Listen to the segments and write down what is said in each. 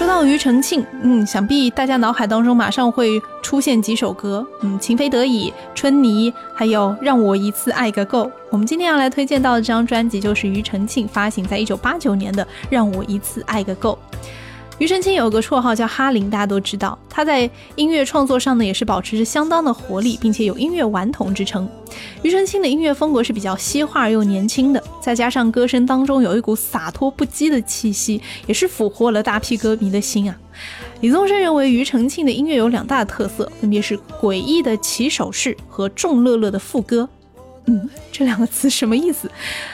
说到庾澄庆，嗯，想必大家脑海当中马上会出现几首歌，嗯，情非得已、春泥，还有让我一次爱个够。我们今天要来推荐到的这张专辑就是庾澄庆发行在一九八九年的《让我一次爱个够》。庾澄庆有个绰号叫哈林，大家都知道。他在音乐创作上呢，也是保持着相当的活力，并且有音乐顽童之称。庾澄庆的音乐风格是比较西化而又年轻的，再加上歌声当中有一股洒脱不羁的气息，也是俘获了大批歌迷的心啊。李宗盛认为庾澄庆的音乐有两大特色，分别是诡异的起手式和众乐乐的副歌。嗯，这两个词什么意思？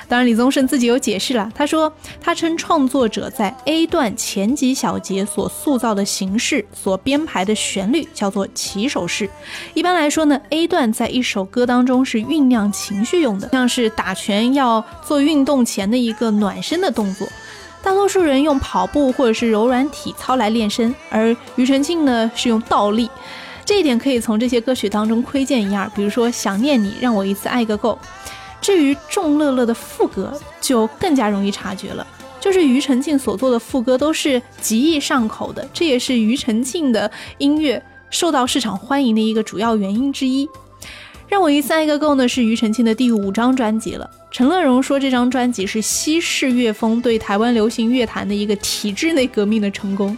当然，李宗盛自己有解释了。他说，他称创作者在 A 段前几小节所塑造的形式、所编排的旋律叫做起手式。一般来说呢，A 段在一首歌当中是酝酿情绪用的，像是打拳要做运动前的一个暖身的动作。大多数人用跑步或者是柔软体操来练身，而庾澄庆呢是用倒立。这一点可以从这些歌曲当中窥见一二，比如说《想念你》，让我一次爱个够。至于众乐乐的副歌，就更加容易察觉了，就是庾澄庆所做的副歌都是极易上口的，这也是庾澄庆的音乐受到市场欢迎的一个主要原因之一。让我一次爱个够呢，是庾澄庆的第五张专辑了。陈乐融说，这张专辑是西式乐风对台湾流行乐坛的一个体制内革命的成功。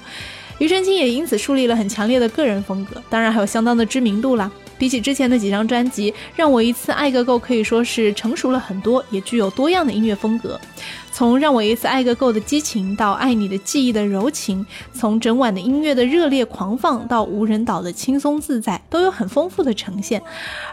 庾澄庆也因此树立了很强烈的个人风格，当然还有相当的知名度啦。比起之前的几张专辑，《让我一次爱个够》可以说是成熟了很多，也具有多样的音乐风格。从让我一次爱个够的激情，到爱你的记忆的柔情；从整晚的音乐的热烈狂放，到无人岛的轻松自在，都有很丰富的呈现。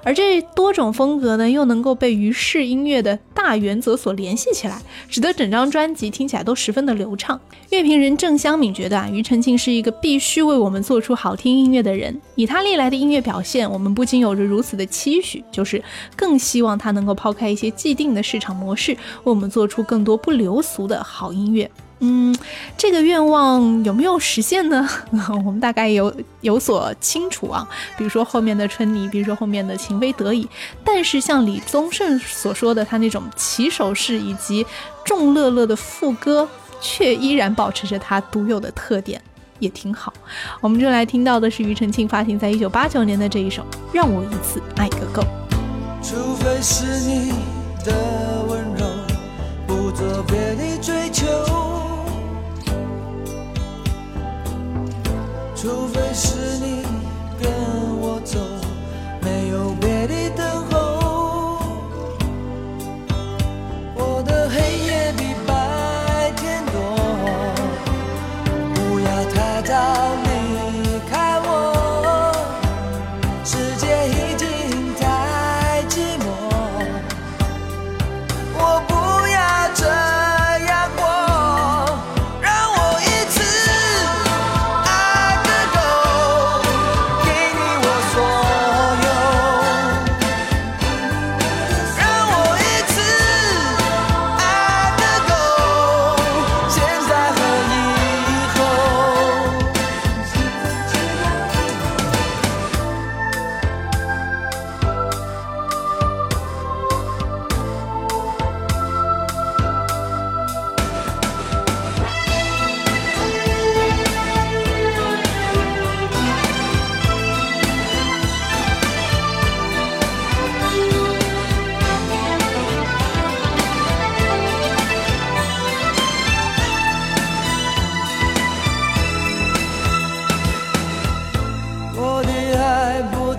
而这多种风格呢，又能够被于氏音乐的大原则所联系起来，使得整张专辑听起来都十分的流畅。乐评人郑湘敏觉得啊，庾澄庆是一个必须为我们做出好听音乐的人。以他历来的音乐表现，我们不仅有着如此的期许，就是更希望他能够抛开一些既定的市场模式，为我们做出更多不。流俗的好音乐，嗯，这个愿望有没有实现呢？我们大概有有所清楚啊。比如说后面的春泥，比如说后面的情非得已。但是像李宗盛所说的，他那种起手式以及众乐乐的副歌，却依然保持着他独有的特点，也挺好。我们就来听到的是庾澄庆发行在一九八九年的这一首《让我一次爱个够》。除非是你的温柔。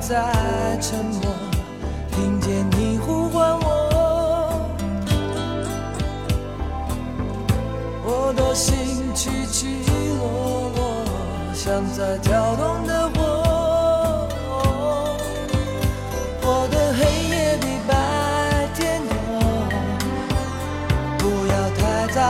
在沉默听见你呼唤我。我的心起起落落像在跳动的火。我的黑夜比白天多不要太早